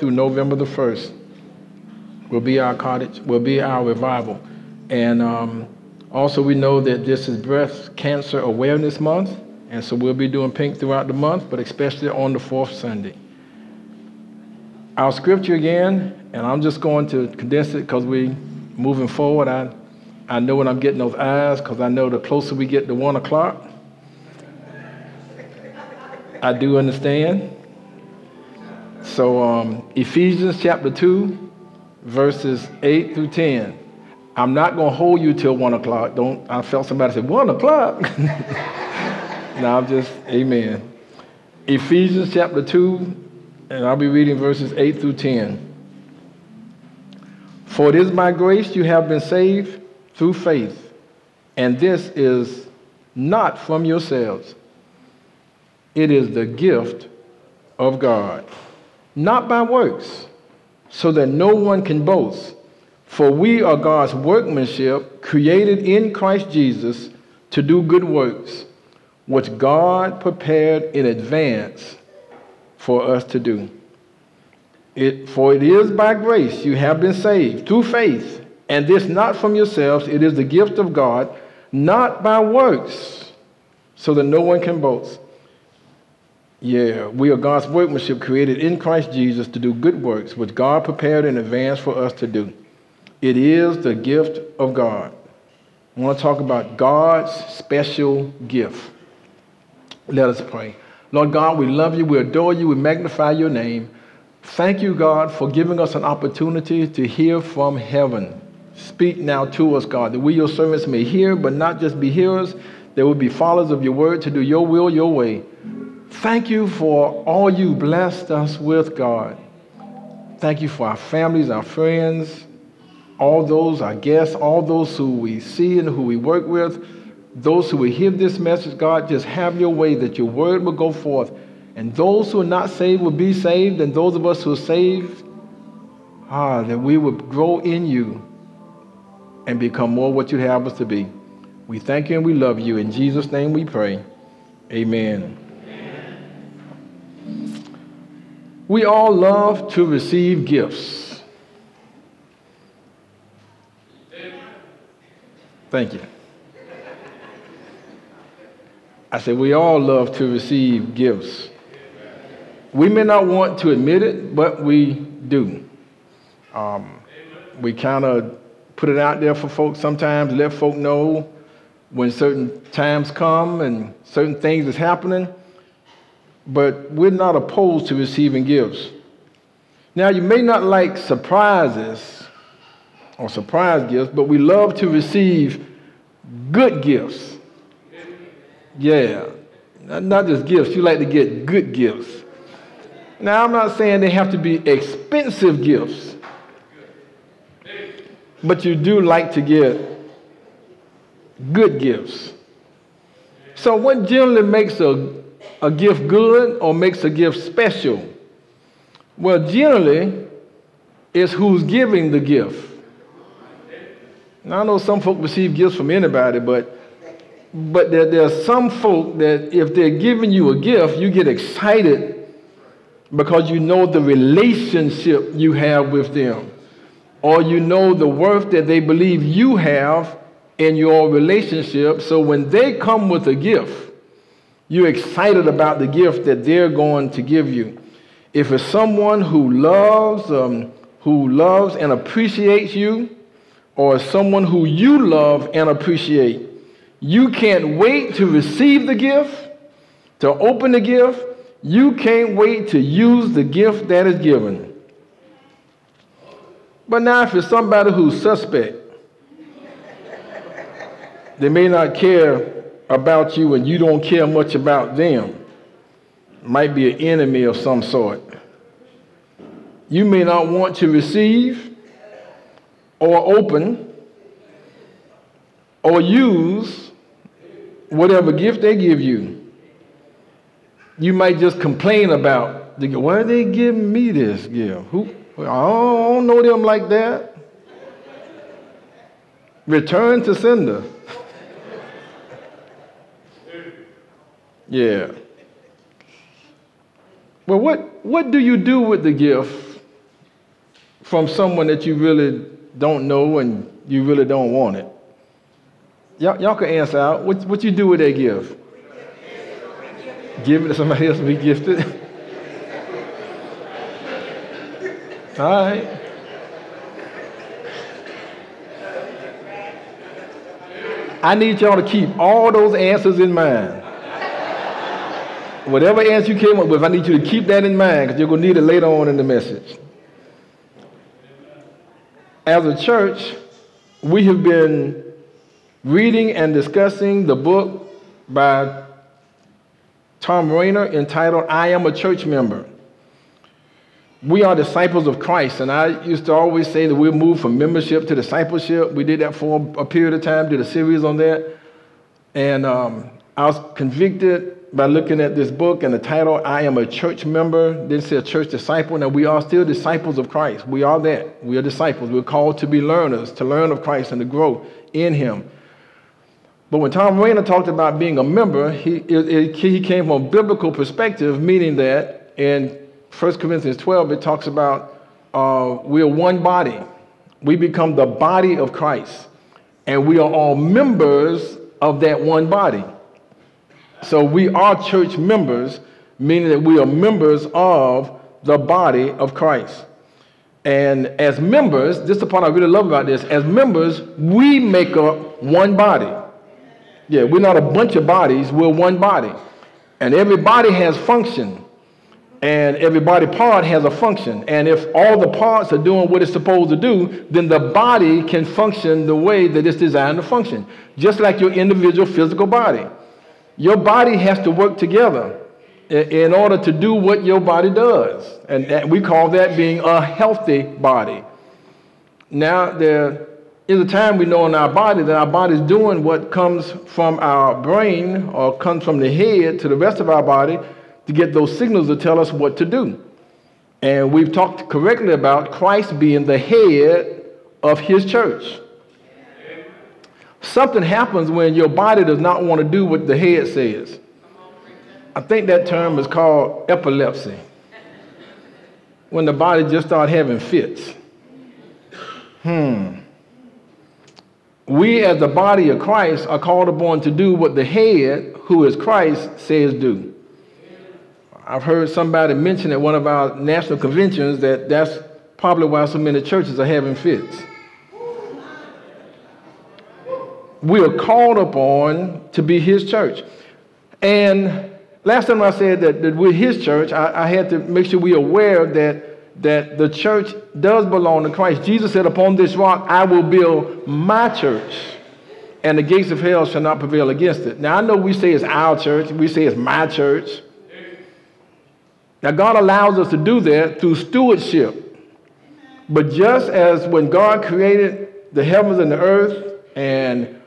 through November the 1st will be our cottage, will be our revival. And um, also, we know that this is Breast Cancer Awareness Month, and so we'll be doing pink throughout the month, but especially on the fourth Sunday. Our scripture again, and I'm just going to condense it because we're moving forward. I, I know when I'm getting those eyes because I know the closer we get to one o'clock, I do understand. So um, Ephesians chapter 2, verses 8 through 10. I'm not going to hold you till 1 o'clock. Don't, I felt somebody say, 1 o'clock? no, I'm just, amen. Ephesians chapter 2, and I'll be reading verses 8 through 10. For it is by grace you have been saved through faith, and this is not from yourselves. It is the gift of God, not by works, so that no one can boast. For we are God's workmanship, created in Christ Jesus to do good works, which God prepared in advance for us to do. It, for it is by grace you have been saved through faith, and this not from yourselves, it is the gift of God, not by works, so that no one can boast. Yeah, we are God's workmanship created in Christ Jesus to do good works, which God prepared in advance for us to do. It is the gift of God. I want to talk about God's special gift. Let us pray. Lord God, we love you, we adore you, we magnify your name. Thank you, God, for giving us an opportunity to hear from heaven. Speak now to us, God, that we, your servants, may hear, but not just be hearers, there will be followers of your word to do your will, your way. Thank you for all you blessed us with, God. Thank you for our families, our friends, all those, our guests, all those who we see and who we work with, those who will hear this message, God, just have your way that your word will go forth. And those who are not saved will be saved, and those of us who are saved, ah, that we will grow in you and become more what you have us to be. We thank you and we love you. In Jesus' name we pray. Amen. We all love to receive gifts. Thank you. I said, we all love to receive gifts. We may not want to admit it, but we do. Um, we kind of put it out there for folks sometimes, let folk know when certain times come and certain things is happening. But we're not opposed to receiving gifts. Now, you may not like surprises or surprise gifts, but we love to receive good gifts. Yeah, not just gifts, you like to get good gifts. Now, I'm not saying they have to be expensive gifts, but you do like to get good gifts. So, what generally makes a, a gift good or makes a gift special? Well, generally, it's who's giving the gift. Now, I know some folk receive gifts from anybody, but but there, there are some folk that if they're giving you a gift, you get excited because you know the relationship you have with them, or you know the worth that they believe you have in your relationship. So when they come with a gift, you're excited about the gift that they're going to give you. If it's someone who loves, um, who loves and appreciates you, or someone who you love and appreciate. You can't wait to receive the gift, to open the gift. You can't wait to use the gift that is given. But now, if it's somebody who's suspect, they may not care about you and you don't care much about them, might be an enemy of some sort. You may not want to receive or open or use whatever gift they give you. You might just complain about Why are they giving me this gift? Who I don't know them like that. Return to sender. Yeah. Well, what, what do you do with the gift from someone that you really don't know and you really don't want it? Y'all, y'all can answer out. What, what you do with that gift? Give it to somebody else to be gifted. All right. I need y'all to keep all those answers in mind. Whatever answer you came up with, I need you to keep that in mind because you're going to need it later on in the message. As a church, we have been reading and discussing the book by Tom Rainer entitled I Am a Church Member. We are disciples of Christ, and I used to always say that we'll move from membership to discipleship. We did that for a period of time, did a series on that. And um, I was convicted by looking at this book and the title, I am a church member, didn't say a church disciple. Now, we are still disciples of Christ. We are that. We are disciples. We're called to be learners, to learn of Christ and to grow in Him. But when Tom Rainer talked about being a member, he, it, it, he came from a biblical perspective, meaning that in 1 Corinthians 12, it talks about uh, we're one body. We become the body of Christ. And we are all members of that one body. So we are church members, meaning that we are members of the body of Christ. And as members, this is the part I really love about this, as members, we make up one body. Yeah, we're not a bunch of bodies, we're one body. And every body has function. And every body part has a function. And if all the parts are doing what it's supposed to do, then the body can function the way that it's designed to function, just like your individual physical body. Your body has to work together in order to do what your body does. And we call that being a healthy body. Now, there is a time we know in our body that our body is doing what comes from our brain or comes from the head to the rest of our body to get those signals to tell us what to do. And we've talked correctly about Christ being the head of his church. Something happens when your body does not want to do what the head says. I think that term is called epilepsy. When the body just starts having fits. Hmm. We, as the body of Christ, are called upon to do what the head, who is Christ, says do. I've heard somebody mention at one of our national conventions that that's probably why so many churches are having fits. We are called upon to be his church. And last time I said that, that we're his church, I, I had to make sure we're aware that, that the church does belong to Christ. Jesus said, Upon this rock I will build my church, and the gates of hell shall not prevail against it. Now I know we say it's our church, we say it's my church. Now God allows us to do that through stewardship. But just as when God created the heavens and the earth and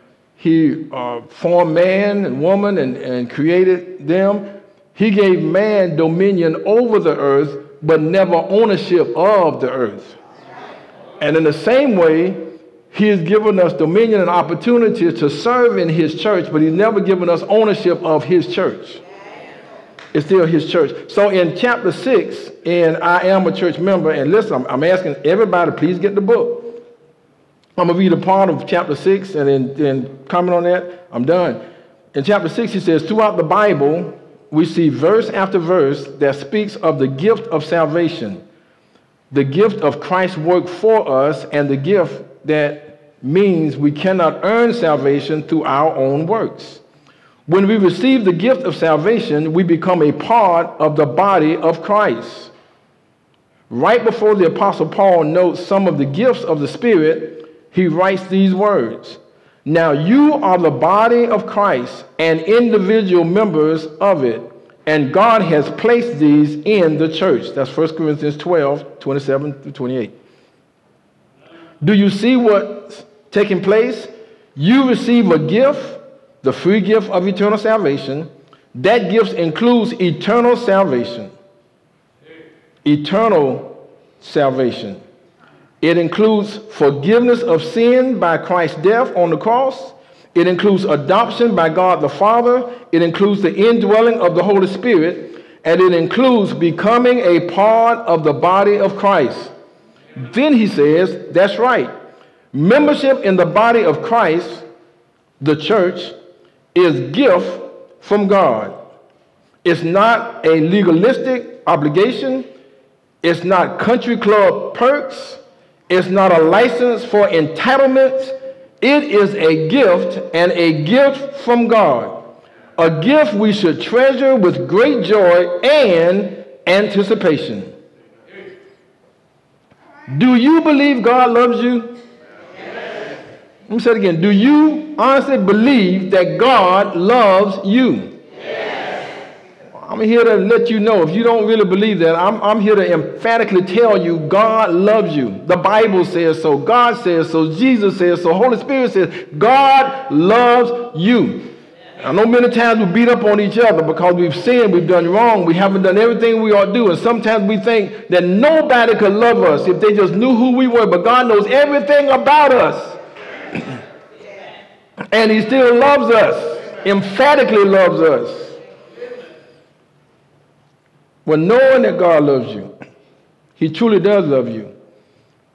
he uh, formed man and woman and, and created them. He gave man dominion over the earth, but never ownership of the earth. And in the same way, he has given us dominion and opportunity to serve in his church, but he's never given us ownership of his church. It's still his church. So in chapter 6, in I Am a Church Member, and listen, I'm, I'm asking everybody, please get the book. I'm going to read a part of chapter 6 and then, then comment on that. I'm done. In chapter 6, he says, Throughout the Bible, we see verse after verse that speaks of the gift of salvation, the gift of Christ's work for us, and the gift that means we cannot earn salvation through our own works. When we receive the gift of salvation, we become a part of the body of Christ. Right before the Apostle Paul notes some of the gifts of the Spirit, he writes these words Now you are the body of Christ and individual members of it, and God has placed these in the church. That's 1 Corinthians 12, 27 through 28. Do you see what's taking place? You receive a gift, the free gift of eternal salvation. That gift includes eternal salvation. Eternal salvation. It includes forgiveness of sin by Christ's death on the cross. It includes adoption by God the Father. It includes the indwelling of the Holy Spirit. And it includes becoming a part of the body of Christ. Then he says, that's right. Membership in the body of Christ, the church, is gift from God. It's not a legalistic obligation. It's not country club perks. It's not a license for entitlements. It is a gift and a gift from God. A gift we should treasure with great joy and anticipation. Do you believe God loves you? Let me say it again. Do you honestly believe that God loves you? I'm here to let you know. If you don't really believe that, I'm, I'm here to emphatically tell you God loves you. The Bible says so. God says so. Jesus says so. Holy Spirit says God loves you. I know many times we beat up on each other because we've sinned, we've done wrong, we haven't done everything we ought to do. And sometimes we think that nobody could love us if they just knew who we were. But God knows everything about us. and He still loves us, emphatically loves us. Well, knowing that God loves you, He truly does love you.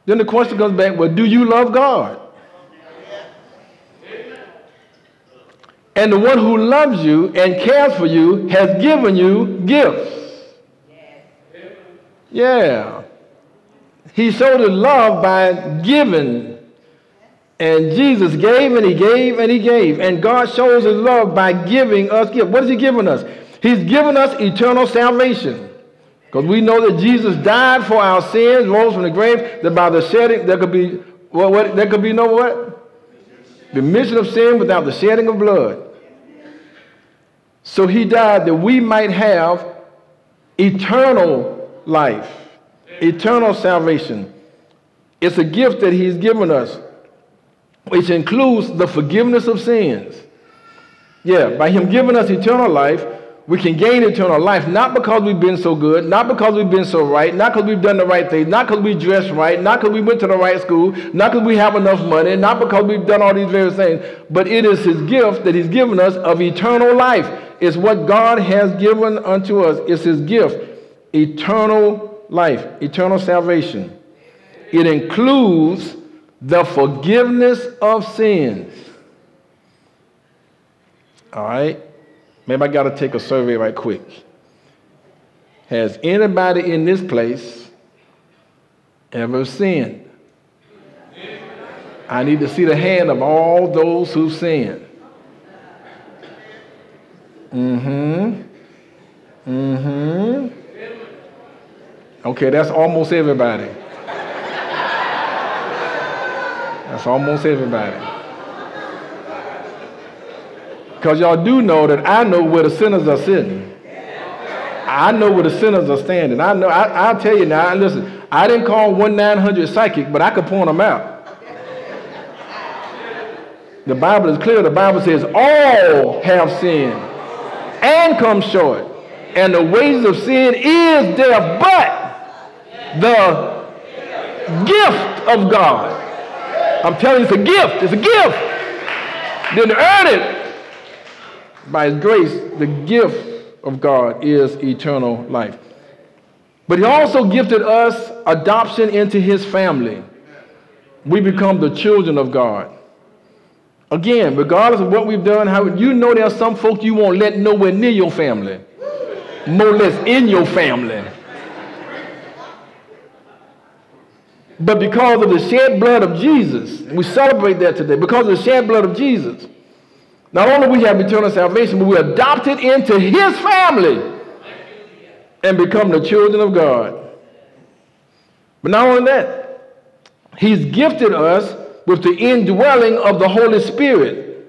Then the question comes back well, do you love God? And the one who loves you and cares for you has given you gifts. Yeah. He showed his love by giving. And Jesus gave and he gave and he gave. And God shows his love by giving us gifts. What is he giving us? He's given us eternal salvation. Because we know that Jesus died for our sins, rose from the grave, that by the shedding, there could be what, what there could be no what? The mission of sin without the shedding of blood. So he died that we might have eternal life, eternal salvation. It's a gift that he's given us, which includes the forgiveness of sins. Yeah, by him giving us eternal life, we can gain eternal life, not because we've been so good, not because we've been so right, not because we've done the right thing, not because we dress right, not because we went to the right school, not because we have enough money, not because we've done all these various things, but it is his gift that he's given us of eternal life. It's what God has given unto us. It's his gift, eternal life, eternal salvation. It includes the forgiveness of sins. All right? Maybe I got to take a survey right quick. Has anybody in this place ever sinned? I need to see the hand of all those who sinned. Mm-hmm. Mm-hmm. Okay, that's almost everybody. That's almost everybody. Because y'all do know that I know where the sinners are sitting. I know where the sinners are standing. I know. I, will tell you now. Listen, I didn't call one nine hundred psychic, but I could point them out. The Bible is clear. The Bible says all have sinned and come short, and the wages of sin is death. But the gift of God. I'm telling you, it's a gift. It's a gift. Didn't earn it by his grace, the gift of God is eternal life. But he also gifted us adoption into his family. We become the children of God. Again, regardless of what we've done, how you know there are some folks you won't let nowhere near your family, more or less in your family. But because of the shed blood of Jesus, we celebrate that today, because of the shed blood of Jesus, not only we have eternal salvation, but we're adopted into his family and become the children of God. But not only that, he's gifted us with the indwelling of the Holy Spirit.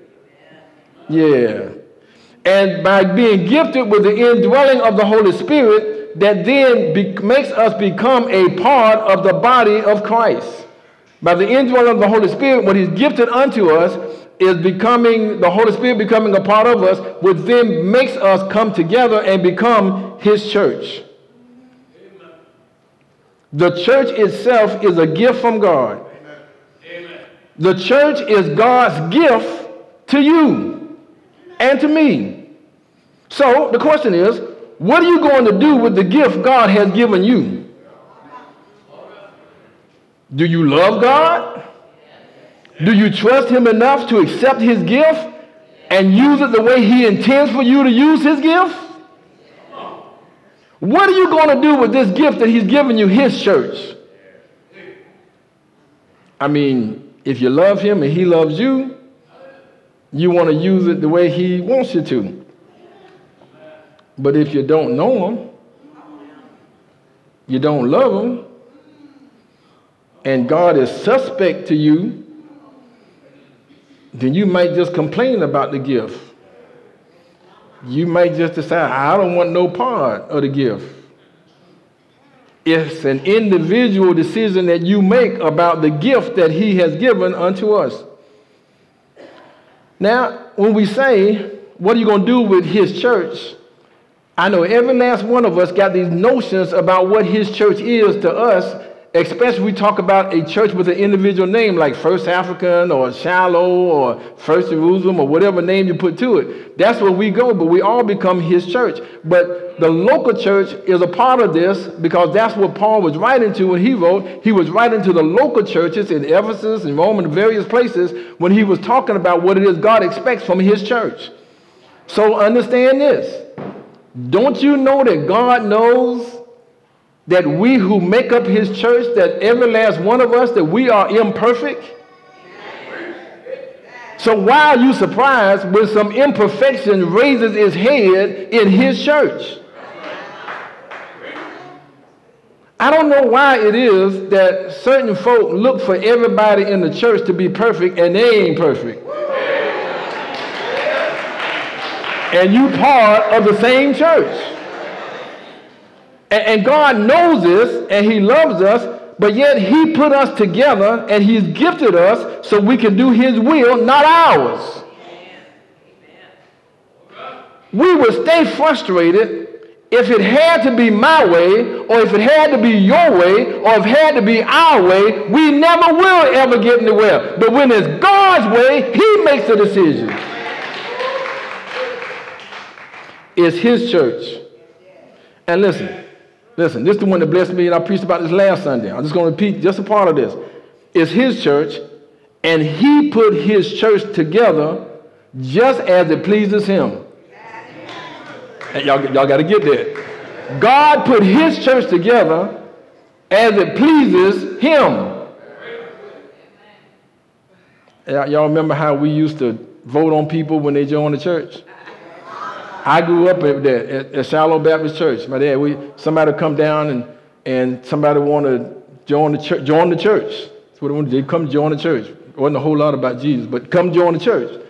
Yeah. And by being gifted with the indwelling of the Holy Spirit, that then be- makes us become a part of the body of Christ. By the indwelling of the Holy Spirit, what he's gifted unto us, is becoming, the Holy Spirit becoming a part of us, which then makes us come together and become His church. Amen. The church itself is a gift from God. Amen. The church is God's gift to you and to me. So the question is, what are you going to do with the gift God has given you? Do you love God? Do you trust Him enough to accept His gift and use it the way He intends for you to use His gift? What are you going to do with this gift that He's given you, His church? I mean, if you love Him and He loves you, you want to use it the way He wants you to. But if you don't know Him, you don't love Him, and God is suspect to you, then you might just complain about the gift. You might just decide, I don't want no part of the gift. It's an individual decision that you make about the gift that He has given unto us. Now, when we say, What are you going to do with His church? I know every last one of us got these notions about what His church is to us especially we talk about a church with an individual name like First African or Shiloh or First Jerusalem or whatever name you put to it. That's where we go, but we all become his church. But the local church is a part of this because that's what Paul was writing to when he wrote. He was writing to the local churches in Ephesus and Rome and various places when he was talking about what it is God expects from his church. So understand this. Don't you know that God knows that we who make up his church, that every last one of us, that we are imperfect? So why are you surprised when some imperfection raises its head in his church? I don't know why it is that certain folk look for everybody in the church to be perfect and they ain't perfect. And you part of the same church. And, God knows this and He loves us, but yet He put us together and He's gifted us so we can do His will, not ours. We would stay frustrated if it had to be my way, or if it had to be your way, or if it had to be our way, we never will ever get anywhere. But when it's God's way, He makes the decision. It's His church. And listen, Listen, this is the one that blessed me, and I preached about this last Sunday. I'm just going to repeat just a part of this. It's his church, and he put his church together just as it pleases him. And y'all, y'all got to get that. God put his church together as it pleases him. Y'all remember how we used to vote on people when they joined the church? I grew up at, at, at Shiloh Baptist Church. My dad, we somebody come down and, and somebody want to join the church. Join the church. That's what they wanted. They come join the church. It wasn't a whole lot about Jesus, but come join the church.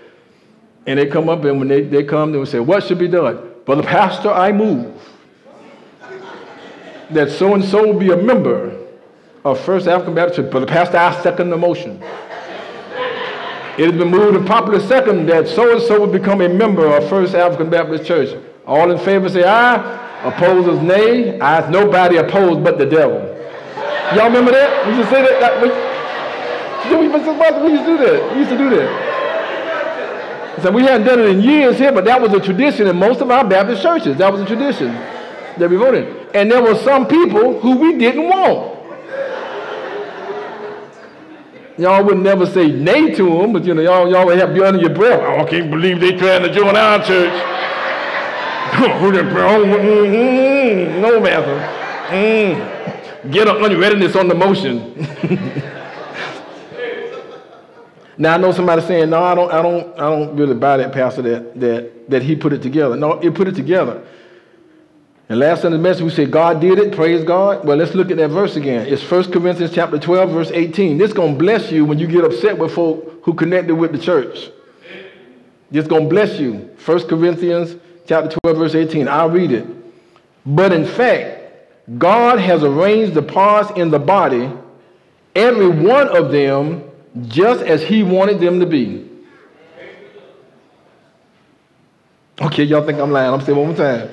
And they come up and when they, they come, they would say, "What should be done?" The pastor, I move that so and so be a member of First African Baptist Church. The pastor, I second the motion. It has been moved and popular second that so and so will become a member of First African Baptist Church. All in favor say aye. Opposers nay. I have nobody opposed but the devil. Y'all remember that? We used to say that. that we, we, we used to do that. We used to do that. So we hadn't done it in years here, but that was a tradition in most of our Baptist churches. That was a tradition that we voted. And there were some people who we didn't want. Y'all would never say nay to them, but you know, y'all, y'all would have you under your breath. Oh, I can't believe they trying to join our church. mm-hmm. no matter. Mm. Get an unreadiness on the motion. now I know somebody saying, no, I don't, I don't, I don't really buy that pastor that that that he put it together. No, he put it together. And last Sunday's message, we said God did it. Praise God. Well, let's look at that verse again. It's 1 Corinthians chapter 12, verse 18. This is going to bless you when you get upset with folk who connected with the church. This is going to bless you. 1 Corinthians chapter 12, verse 18. I'll read it. But in fact, God has arranged the parts in the body, every one of them, just as he wanted them to be. Okay, y'all think I'm lying. I'm saying one more time.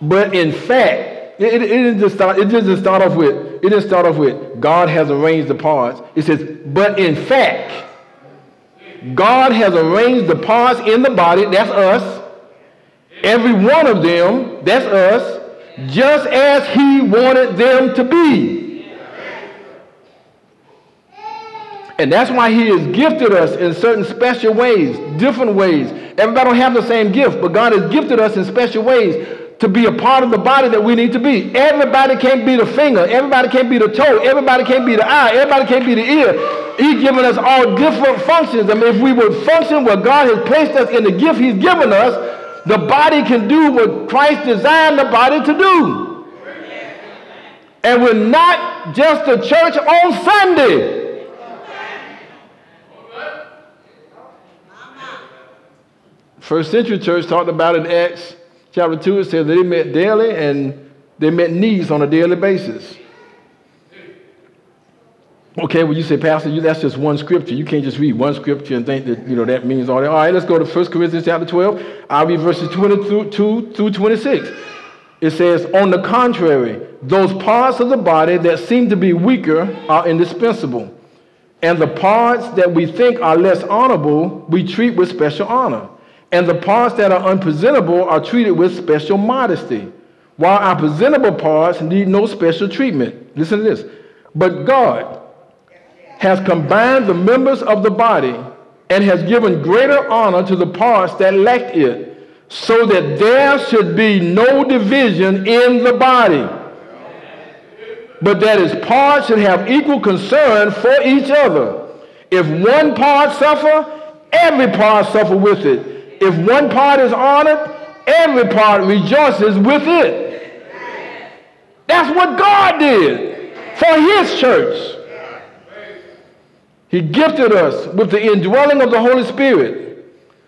But in fact, it, it, it, didn't just start, it doesn't start off with, it didn't start off with God has arranged the parts. It says, but in fact, God has arranged the parts in the body, that's us, every one of them, that's us, just as he wanted them to be. And that's why he has gifted us in certain special ways, different ways. Everybody don't have the same gift, but God has gifted us in special ways to be a part of the body that we need to be. Everybody can't be the finger. Everybody can't be the toe. Everybody can't be the eye. Everybody can't be the ear. He's given us all different functions. I mean, if we would function where God has placed us in the gift he's given us, the body can do what Christ designed the body to do. And we're not just a church on Sunday. First century church talked about in Acts chapter 2. It says that they met daily and they met needs on a daily basis. Okay, well, you say, Pastor, you, that's just one scripture. You can't just read one scripture and think that, you know, that means all that. All right, let's go to 1 Corinthians chapter 12. I'll read verses 22 through 26. It says, On the contrary, those parts of the body that seem to be weaker are indispensable. And the parts that we think are less honorable, we treat with special honor and the parts that are unpresentable are treated with special modesty, while our presentable parts need no special treatment. Listen to this. But God has combined the members of the body and has given greater honor to the parts that lacked it, so that there should be no division in the body, but that its parts should have equal concern for each other. If one part suffer, every part suffer with it if one part is honored, every part rejoices with it. That's what God did for his church. He gifted us with the indwelling of the Holy Spirit.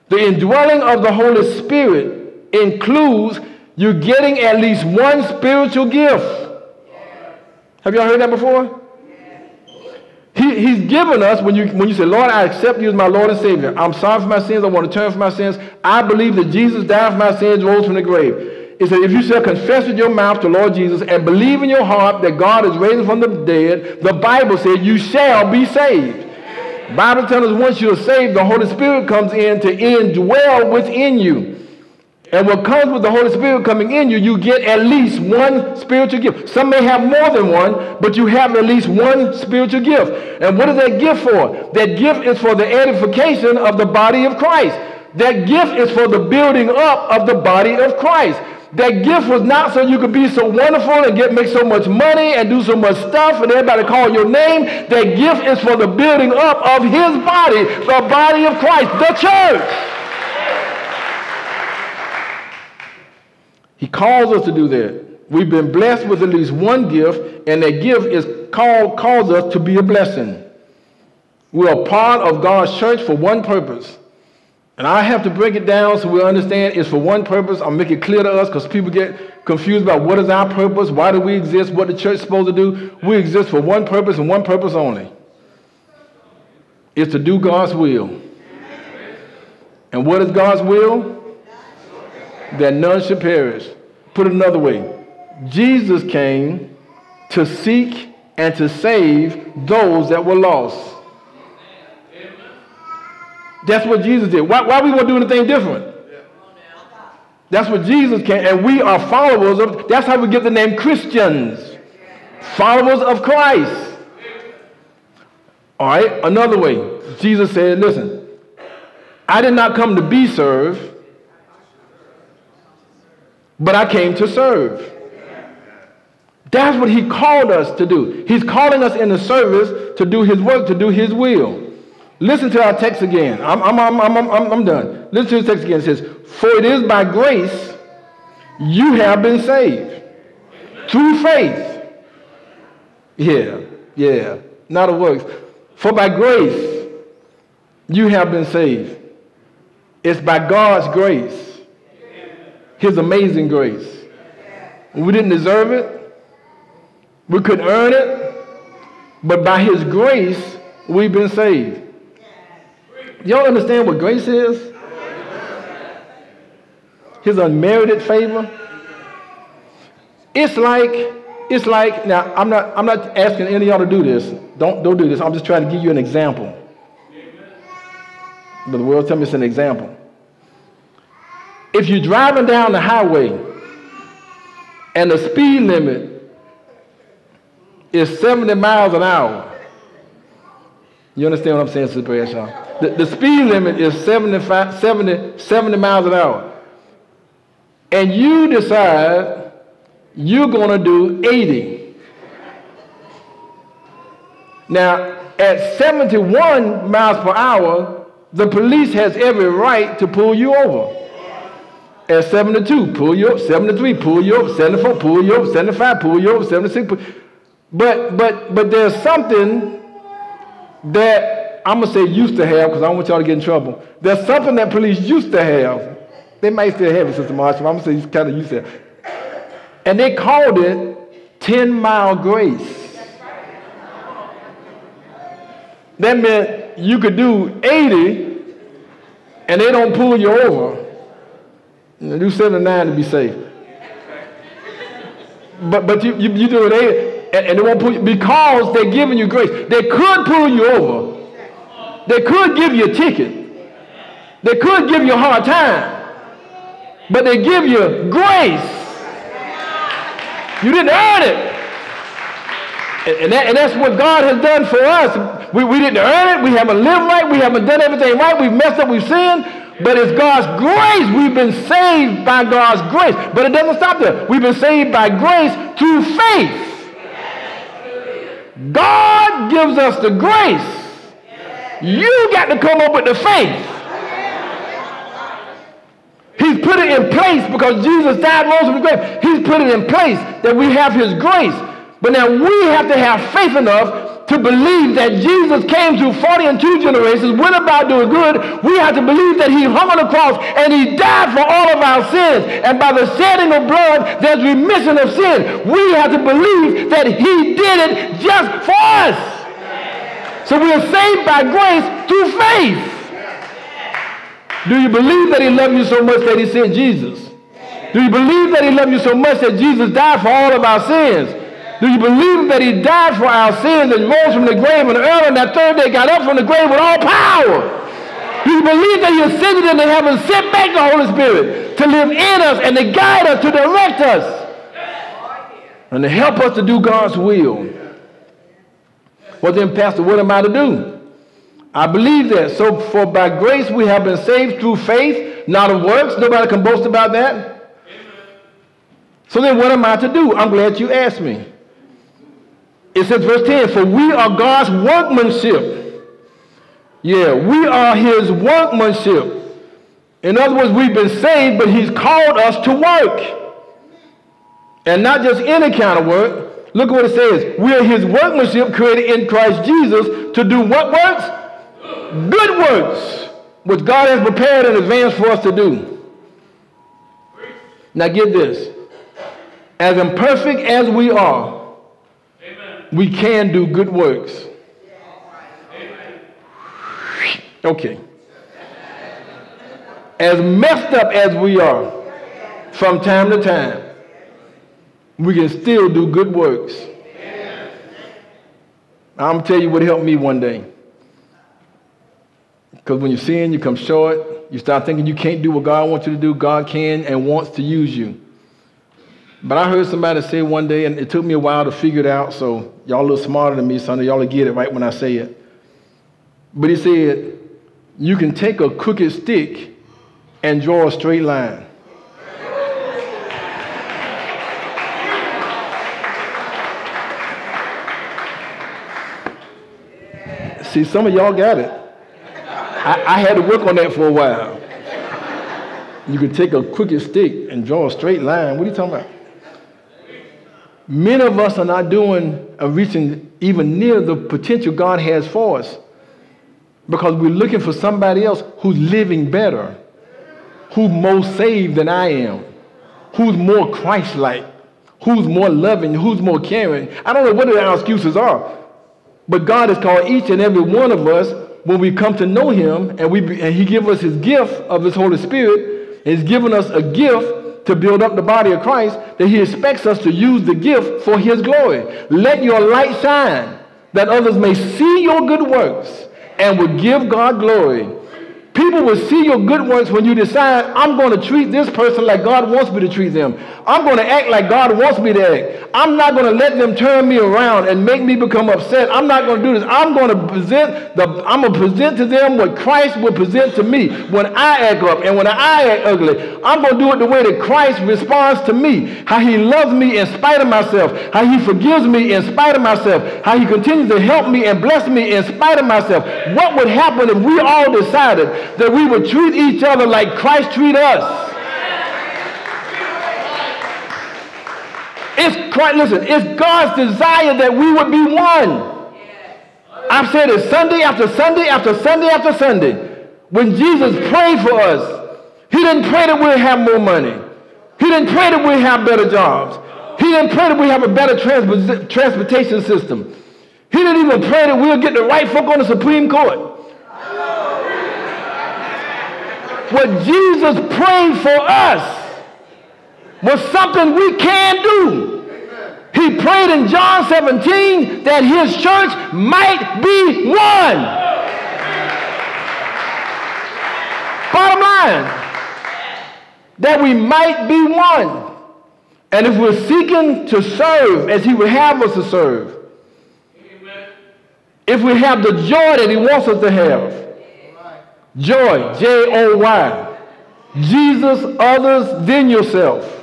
The indwelling of the Holy Spirit includes you getting at least one spiritual gift. Have y'all heard that before? He, he's given us, when you, when you say, Lord, I accept you as my Lord and Savior. I'm sorry for my sins. I want to turn from my sins. I believe that Jesus died for my sins, rose from the grave. It said, if you shall confess with your mouth to Lord Jesus and believe in your heart that God is raised from the dead, the Bible said you shall be saved. Bible tells us once you're saved, the Holy Spirit comes in to indwell within you. And what comes with the Holy Spirit coming in you, you get at least one spiritual gift. Some may have more than one, but you have at least one spiritual gift. And what is that gift for? That gift is for the edification of the body of Christ. That gift is for the building up of the body of Christ. That gift was not so you could be so wonderful and get make so much money and do so much stuff and everybody call your name. That gift is for the building up of his body, the body of Christ, the church. He calls us to do that. We've been blessed with at least one gift, and that gift is called calls us to be a blessing. We are part of God's church for one purpose. And I have to break it down so we understand it's for one purpose. I'll make it clear to us because people get confused about what is our purpose, why do we exist, what the church is supposed to do. We exist for one purpose and one purpose only. It's to do God's will. And what is God's will? That none should perish. Put it another way Jesus came to seek and to save those that were lost. That's what Jesus did. Why, why we want to do anything different? That's what Jesus came, and we are followers of. That's how we get the name Christians, followers of Christ. All right. Another way, Jesus said, "Listen, I did not come to be served, but I came to serve. That's what he called us to do. He's calling us in the service to do his work, to do his will. Listen to our text again. I'm, I'm, I'm, I'm, I'm, I'm done. Listen to the text again. It says, For it is by grace you have been saved through faith. Yeah, yeah, not a works. For by grace you have been saved. It's by God's grace. His amazing grace. We didn't deserve it. We couldn't earn it. But by His grace, we've been saved. Y'all understand what grace is? His unmerited favor. It's like, it's like, now I'm not I'm not asking any of y'all to do this. Don't don't do this. I'm just trying to give you an example. But the world tell me it's an example. If you're driving down the highway and the speed limit is 70 miles an hour, You understand what I'm saying, Sister Bradshaw? The, the speed limit is 75, 70, 70 miles an hour. And you decide you're going to do 80. Now, at 71 miles per hour, the police has every right to pull you over. At 72, pull you up. 73, pull you up. 74, pull you up. 75, pull you up. 76, pull. But, but, but there's something that I'm going to say used to have because I don't want y'all to get in trouble. There's something that police used to have. They might still have it, Sister Marshall. But I'm going to say kind of used to have. And they called it 10 mile grace. That meant you could do 80 and they don't pull you over. You do 79 to be safe. But, but you, you, you do it 80 and, and they won't pull you because they're giving you grace. They could pull you over. They could give you a ticket. They could give you a hard time. But they give you grace. You didn't earn it. And, and, that, and that's what God has done for us. We, we didn't earn it. We haven't lived right. We haven't done everything right. We've messed up. We've sinned. But it's God's grace. We've been saved by God's grace. But it doesn't stop there. We've been saved by grace through faith. God gives us the grace. You got to come up with the faith. He's put it in place because Jesus died, rose from the grave. He's put it in place that we have his grace. But now we have to have faith enough to believe that Jesus came through 40 and two generations, went about doing good. We have to believe that he hung on the cross and he died for all of our sins. And by the shedding of blood, there's remission of sin. We have to believe that he did it just for us. So we are saved by grace through faith. Do you believe that he loved you so much that he sent Jesus? Do you believe that he loved you so much that Jesus died for all of our sins? Do you believe that he died for our sins and rose from the grave and early on that third day got up from the grave with all power? Do you believe that he ascended into heaven, sent back the Holy Spirit to live in us and to guide us, to direct us, and to help us to do God's will? Well then, Pastor, what am I to do? I believe that. So for by grace we have been saved through faith, not of works. Nobody can boast about that. So then what am I to do? I'm glad you asked me. It says, verse 10, for we are God's workmanship. Yeah, we are his workmanship. In other words, we've been saved, but he's called us to work. And not just any kind of work. Look at what it says. We are his workmanship created in Christ Jesus to do what works? Good works, which God has prepared in advance for us to do. Now get this. As imperfect as we are, we can do good works. Okay. As messed up as we are from time to time, we can still do good works. I'm going to tell you what helped me one day. Because when you sin, you come short. You start thinking you can't do what God wants you to do. God can and wants to use you. But I heard somebody say one day, and it took me a while to figure it out, so y'all a little smarter than me, so y'all will get it right when I say it. But he said, you can take a crooked stick and draw a straight line. See, some of y'all got it. I, I had to work on that for a while. You can take a crooked stick and draw a straight line. What are you talking about? Many of us are not doing or reaching even near the potential God has for us because we're looking for somebody else who's living better, who's more saved than I am, who's more Christ like, who's more loving, who's more caring. I don't know what our excuses are, but God has called each and every one of us when we come to know Him and, we, and He gives us His gift of His Holy Spirit, He's given us a gift to build up the body of Christ, that he expects us to use the gift for his glory. Let your light shine, that others may see your good works and will give God glory. People will see your good works when you decide, I'm going to treat this person like God wants me to treat them. I'm going to act like God wants me to act. I'm not going to let them turn me around and make me become upset. I'm not going to do this. I'm going to present the I'm going to present to them what Christ will present to me when I act up and when I act ugly. I'm going to do it the way that Christ responds to me. How he loves me in spite of myself. How he forgives me in spite of myself. How he continues to help me and bless me in spite of myself. What would happen if we all decided that we would treat each other like Christ treat us. It's Christ, listen, it's God's desire that we would be one. I've said it Sunday after Sunday after Sunday after Sunday. When Jesus prayed for us, he didn't pray that we'd have more money. He didn't pray that we'd have better jobs. He didn't pray that we have a better trans- transportation system. He didn't even pray that we'll get the right folk on the Supreme Court. What Jesus prayed for us was something we can do. He prayed in John 17 that his church might be one. Bottom line, that we might be one. And if we're seeking to serve as he would have us to serve, if we have the joy that he wants us to have, Joy, J O Y. Jesus, others, then yourself.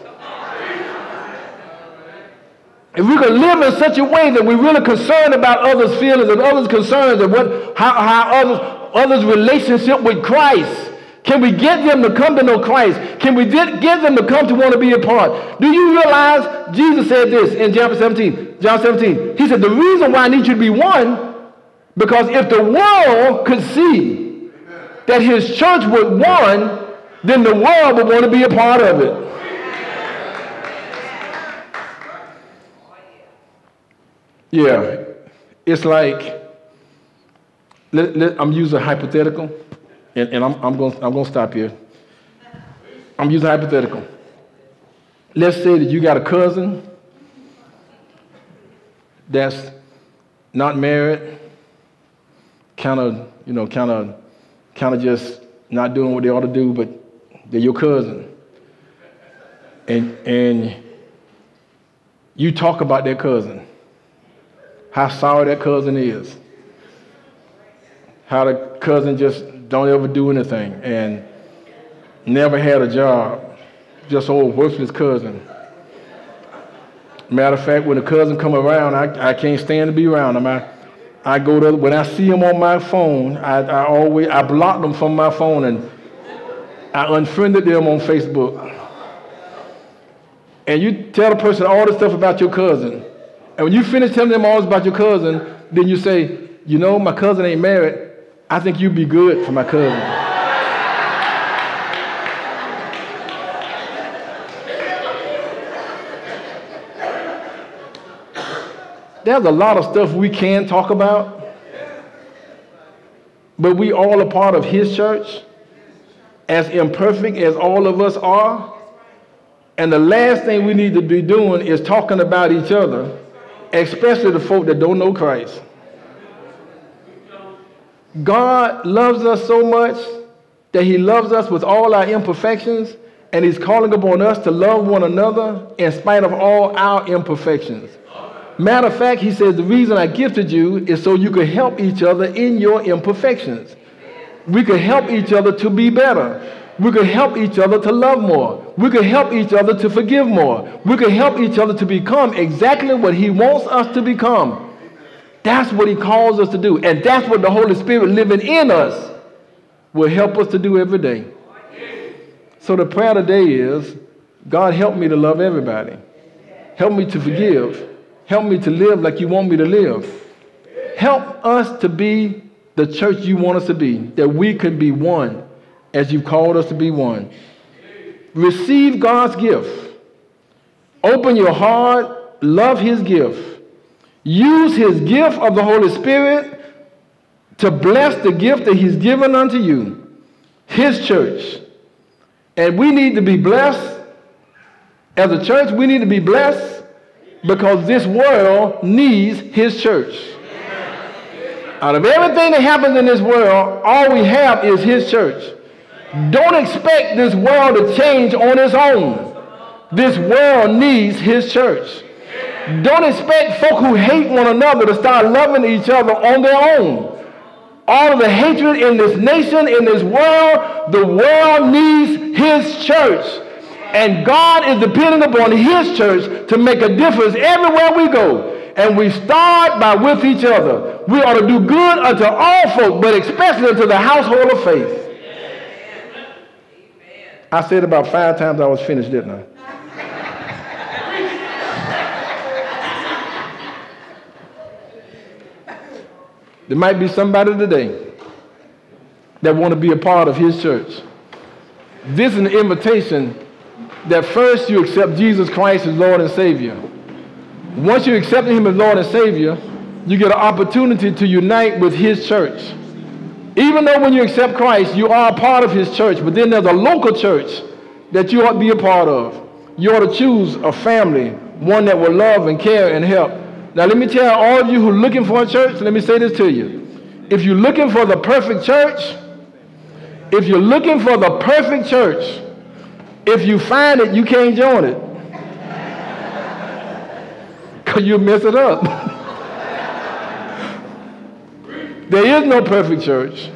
If we can live in such a way that we're really concerned about others' feelings and others' concerns and what, how, how others, others' relationship with Christ, can we get them to come to know Christ? Can we get them to come to want to be a part? Do you realize Jesus said this in John 17? John 17. He said, The reason why I need you to be one, because if the world could see that his church would one, then the world would want to be a part of it. Yeah, it's like, let, let, I'm using a hypothetical, and, and I'm, I'm going I'm to stop here. I'm using a hypothetical. Let's say that you got a cousin that's not married, kind of, you know, kind of kind of just not doing what they ought to do, but they're your cousin. And, and you talk about that cousin, how sorry that cousin is, how the cousin just don't ever do anything and never had a job, just old worthless cousin. Matter of fact, when the cousin come around, I, I can't stand to be around him. I, I go to when I see them on my phone, I, I always I block them from my phone and I unfriended them on Facebook. And you tell the person all the stuff about your cousin. And when you finish telling them all about your cousin, then you say, you know, my cousin ain't married. I think you'd be good for my cousin. There's a lot of stuff we can talk about, but we all a part of His church, as imperfect as all of us are. And the last thing we need to be doing is talking about each other, especially the folk that don't know Christ. God loves us so much that He loves us with all our imperfections, and He's calling upon us to love one another in spite of all our imperfections. Matter of fact, he says, the reason I gifted you is so you could help each other in your imperfections. We could help each other to be better. We could help each other to love more. We could help each other to forgive more. We could help each other to become exactly what he wants us to become. That's what he calls us to do. And that's what the Holy Spirit living in us will help us to do every day. So the prayer today is God, help me to love everybody. Help me to forgive. Help me to live like you want me to live. Help us to be the church you want us to be, that we can be one as you've called us to be one. Receive God's gift. Open your heart, love his gift. Use his gift of the Holy Spirit to bless the gift that he's given unto you, his church. And we need to be blessed. As a church, we need to be blessed because this world needs his church. Out of everything that happens in this world, all we have is his church. Don't expect this world to change on its own. This world needs his church. Don't expect folk who hate one another to start loving each other on their own. All of the hatred in this nation, in this world, the world needs his church. And God is depending upon his church to make a difference everywhere we go. And we start by with each other. We ought to do good unto all folk, but especially unto the household of faith. I said about five times I was finished, didn't I? There might be somebody today that want to be a part of his church. This is an invitation that first you accept Jesus Christ as Lord and Savior. Once you accept him as Lord and Savior, you get an opportunity to unite with his church. Even though when you accept Christ, you are a part of his church, but then there's a local church that you ought to be a part of. You ought to choose a family, one that will love and care and help. Now, let me tell all of you who are looking for a church, let me say this to you. If you're looking for the perfect church, if you're looking for the perfect church, if you find it, you can't join it. Because you mess it up. there is no perfect church.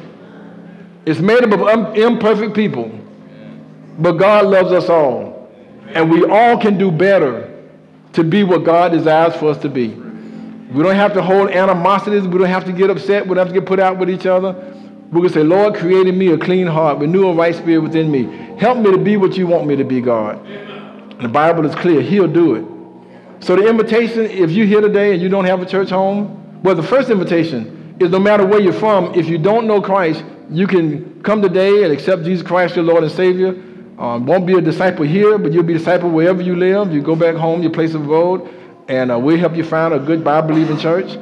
It's made up of um, imperfect people. But God loves us all. And we all can do better to be what God desires for us to be. We don't have to hold animosities. We don't have to get upset. We don't have to get put out with each other. We can say, Lord, create in me a clean heart, renew a right spirit within me. Help me to be what you want me to be, God. The Bible is clear. He'll do it. So the invitation, if you're here today and you don't have a church home, well, the first invitation is no matter where you're from, if you don't know Christ, you can come today and accept Jesus Christ, your Lord and Savior. Um, won't be a disciple here, but you'll be a disciple wherever you live. You go back home, your place of abode and uh, we'll help you find a good Bible-believing church.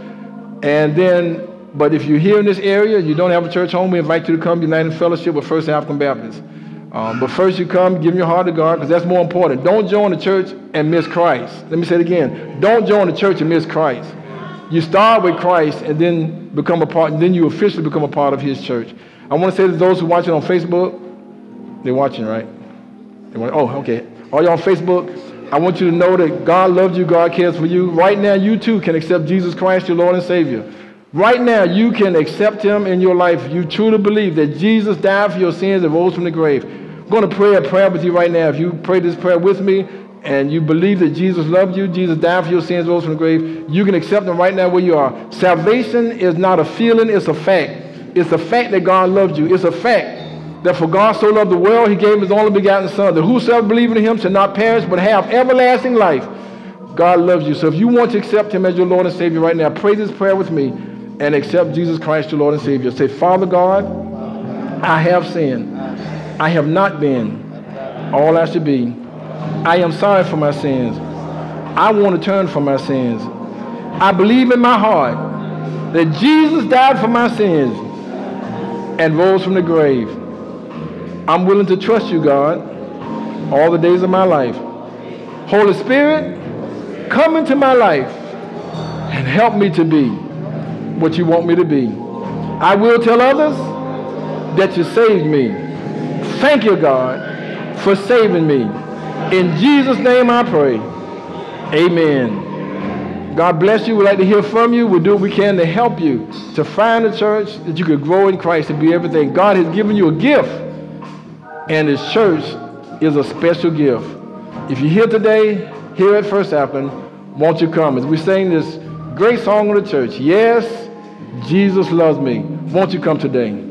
And then, but if you're here in this area, you don't have a church home, we invite you to come United Fellowship with First African Baptist. Um, but first you come, give your heart to God, because that's more important. Don't join the church and miss Christ. Let me say it again. Don't join the church and miss Christ. You start with Christ and then become a part, and then you officially become a part of his church. I want to say to those who are watching on Facebook, they're watching, right? They want, oh, okay. All y'all on Facebook, I want you to know that God loves you, God cares for you. Right now, you too can accept Jesus Christ, your Lord and Savior. Right now, you can accept Him in your life. You truly believe that Jesus died for your sins and rose from the grave. I'm going to pray a prayer with you right now. If you pray this prayer with me and you believe that Jesus loved you, Jesus died for your sins, rose from the grave, you can accept Him right now where you are. Salvation is not a feeling, it's a fact. It's a fact that God loved you. It's a fact that for God so loved the world, he gave his only begotten Son, that whosoever believes in him shall not perish, but have everlasting life. God loves you. So if you want to accept him as your Lord and Savior right now, pray this prayer with me and accept Jesus Christ, your Lord and Savior. Say, Father God, I have sinned. I have not been all I should be. I am sorry for my sins. I want to turn from my sins. I believe in my heart that Jesus died for my sins and rose from the grave. I'm willing to trust you, God, all the days of my life. Holy Spirit, come into my life and help me to be what you want me to be. I will tell others that you saved me. Thank you, God, for saving me. In Jesus' name I pray. Amen. God bless you. We'd like to hear from you. We'll do what we can to help you to find a church that you could grow in Christ and be everything. God has given you a gift and his church is a special gift. If you're here today, here at First African, won't you come? As we sing this great song of the church, Yes, Jesus loves me. Won't you come today?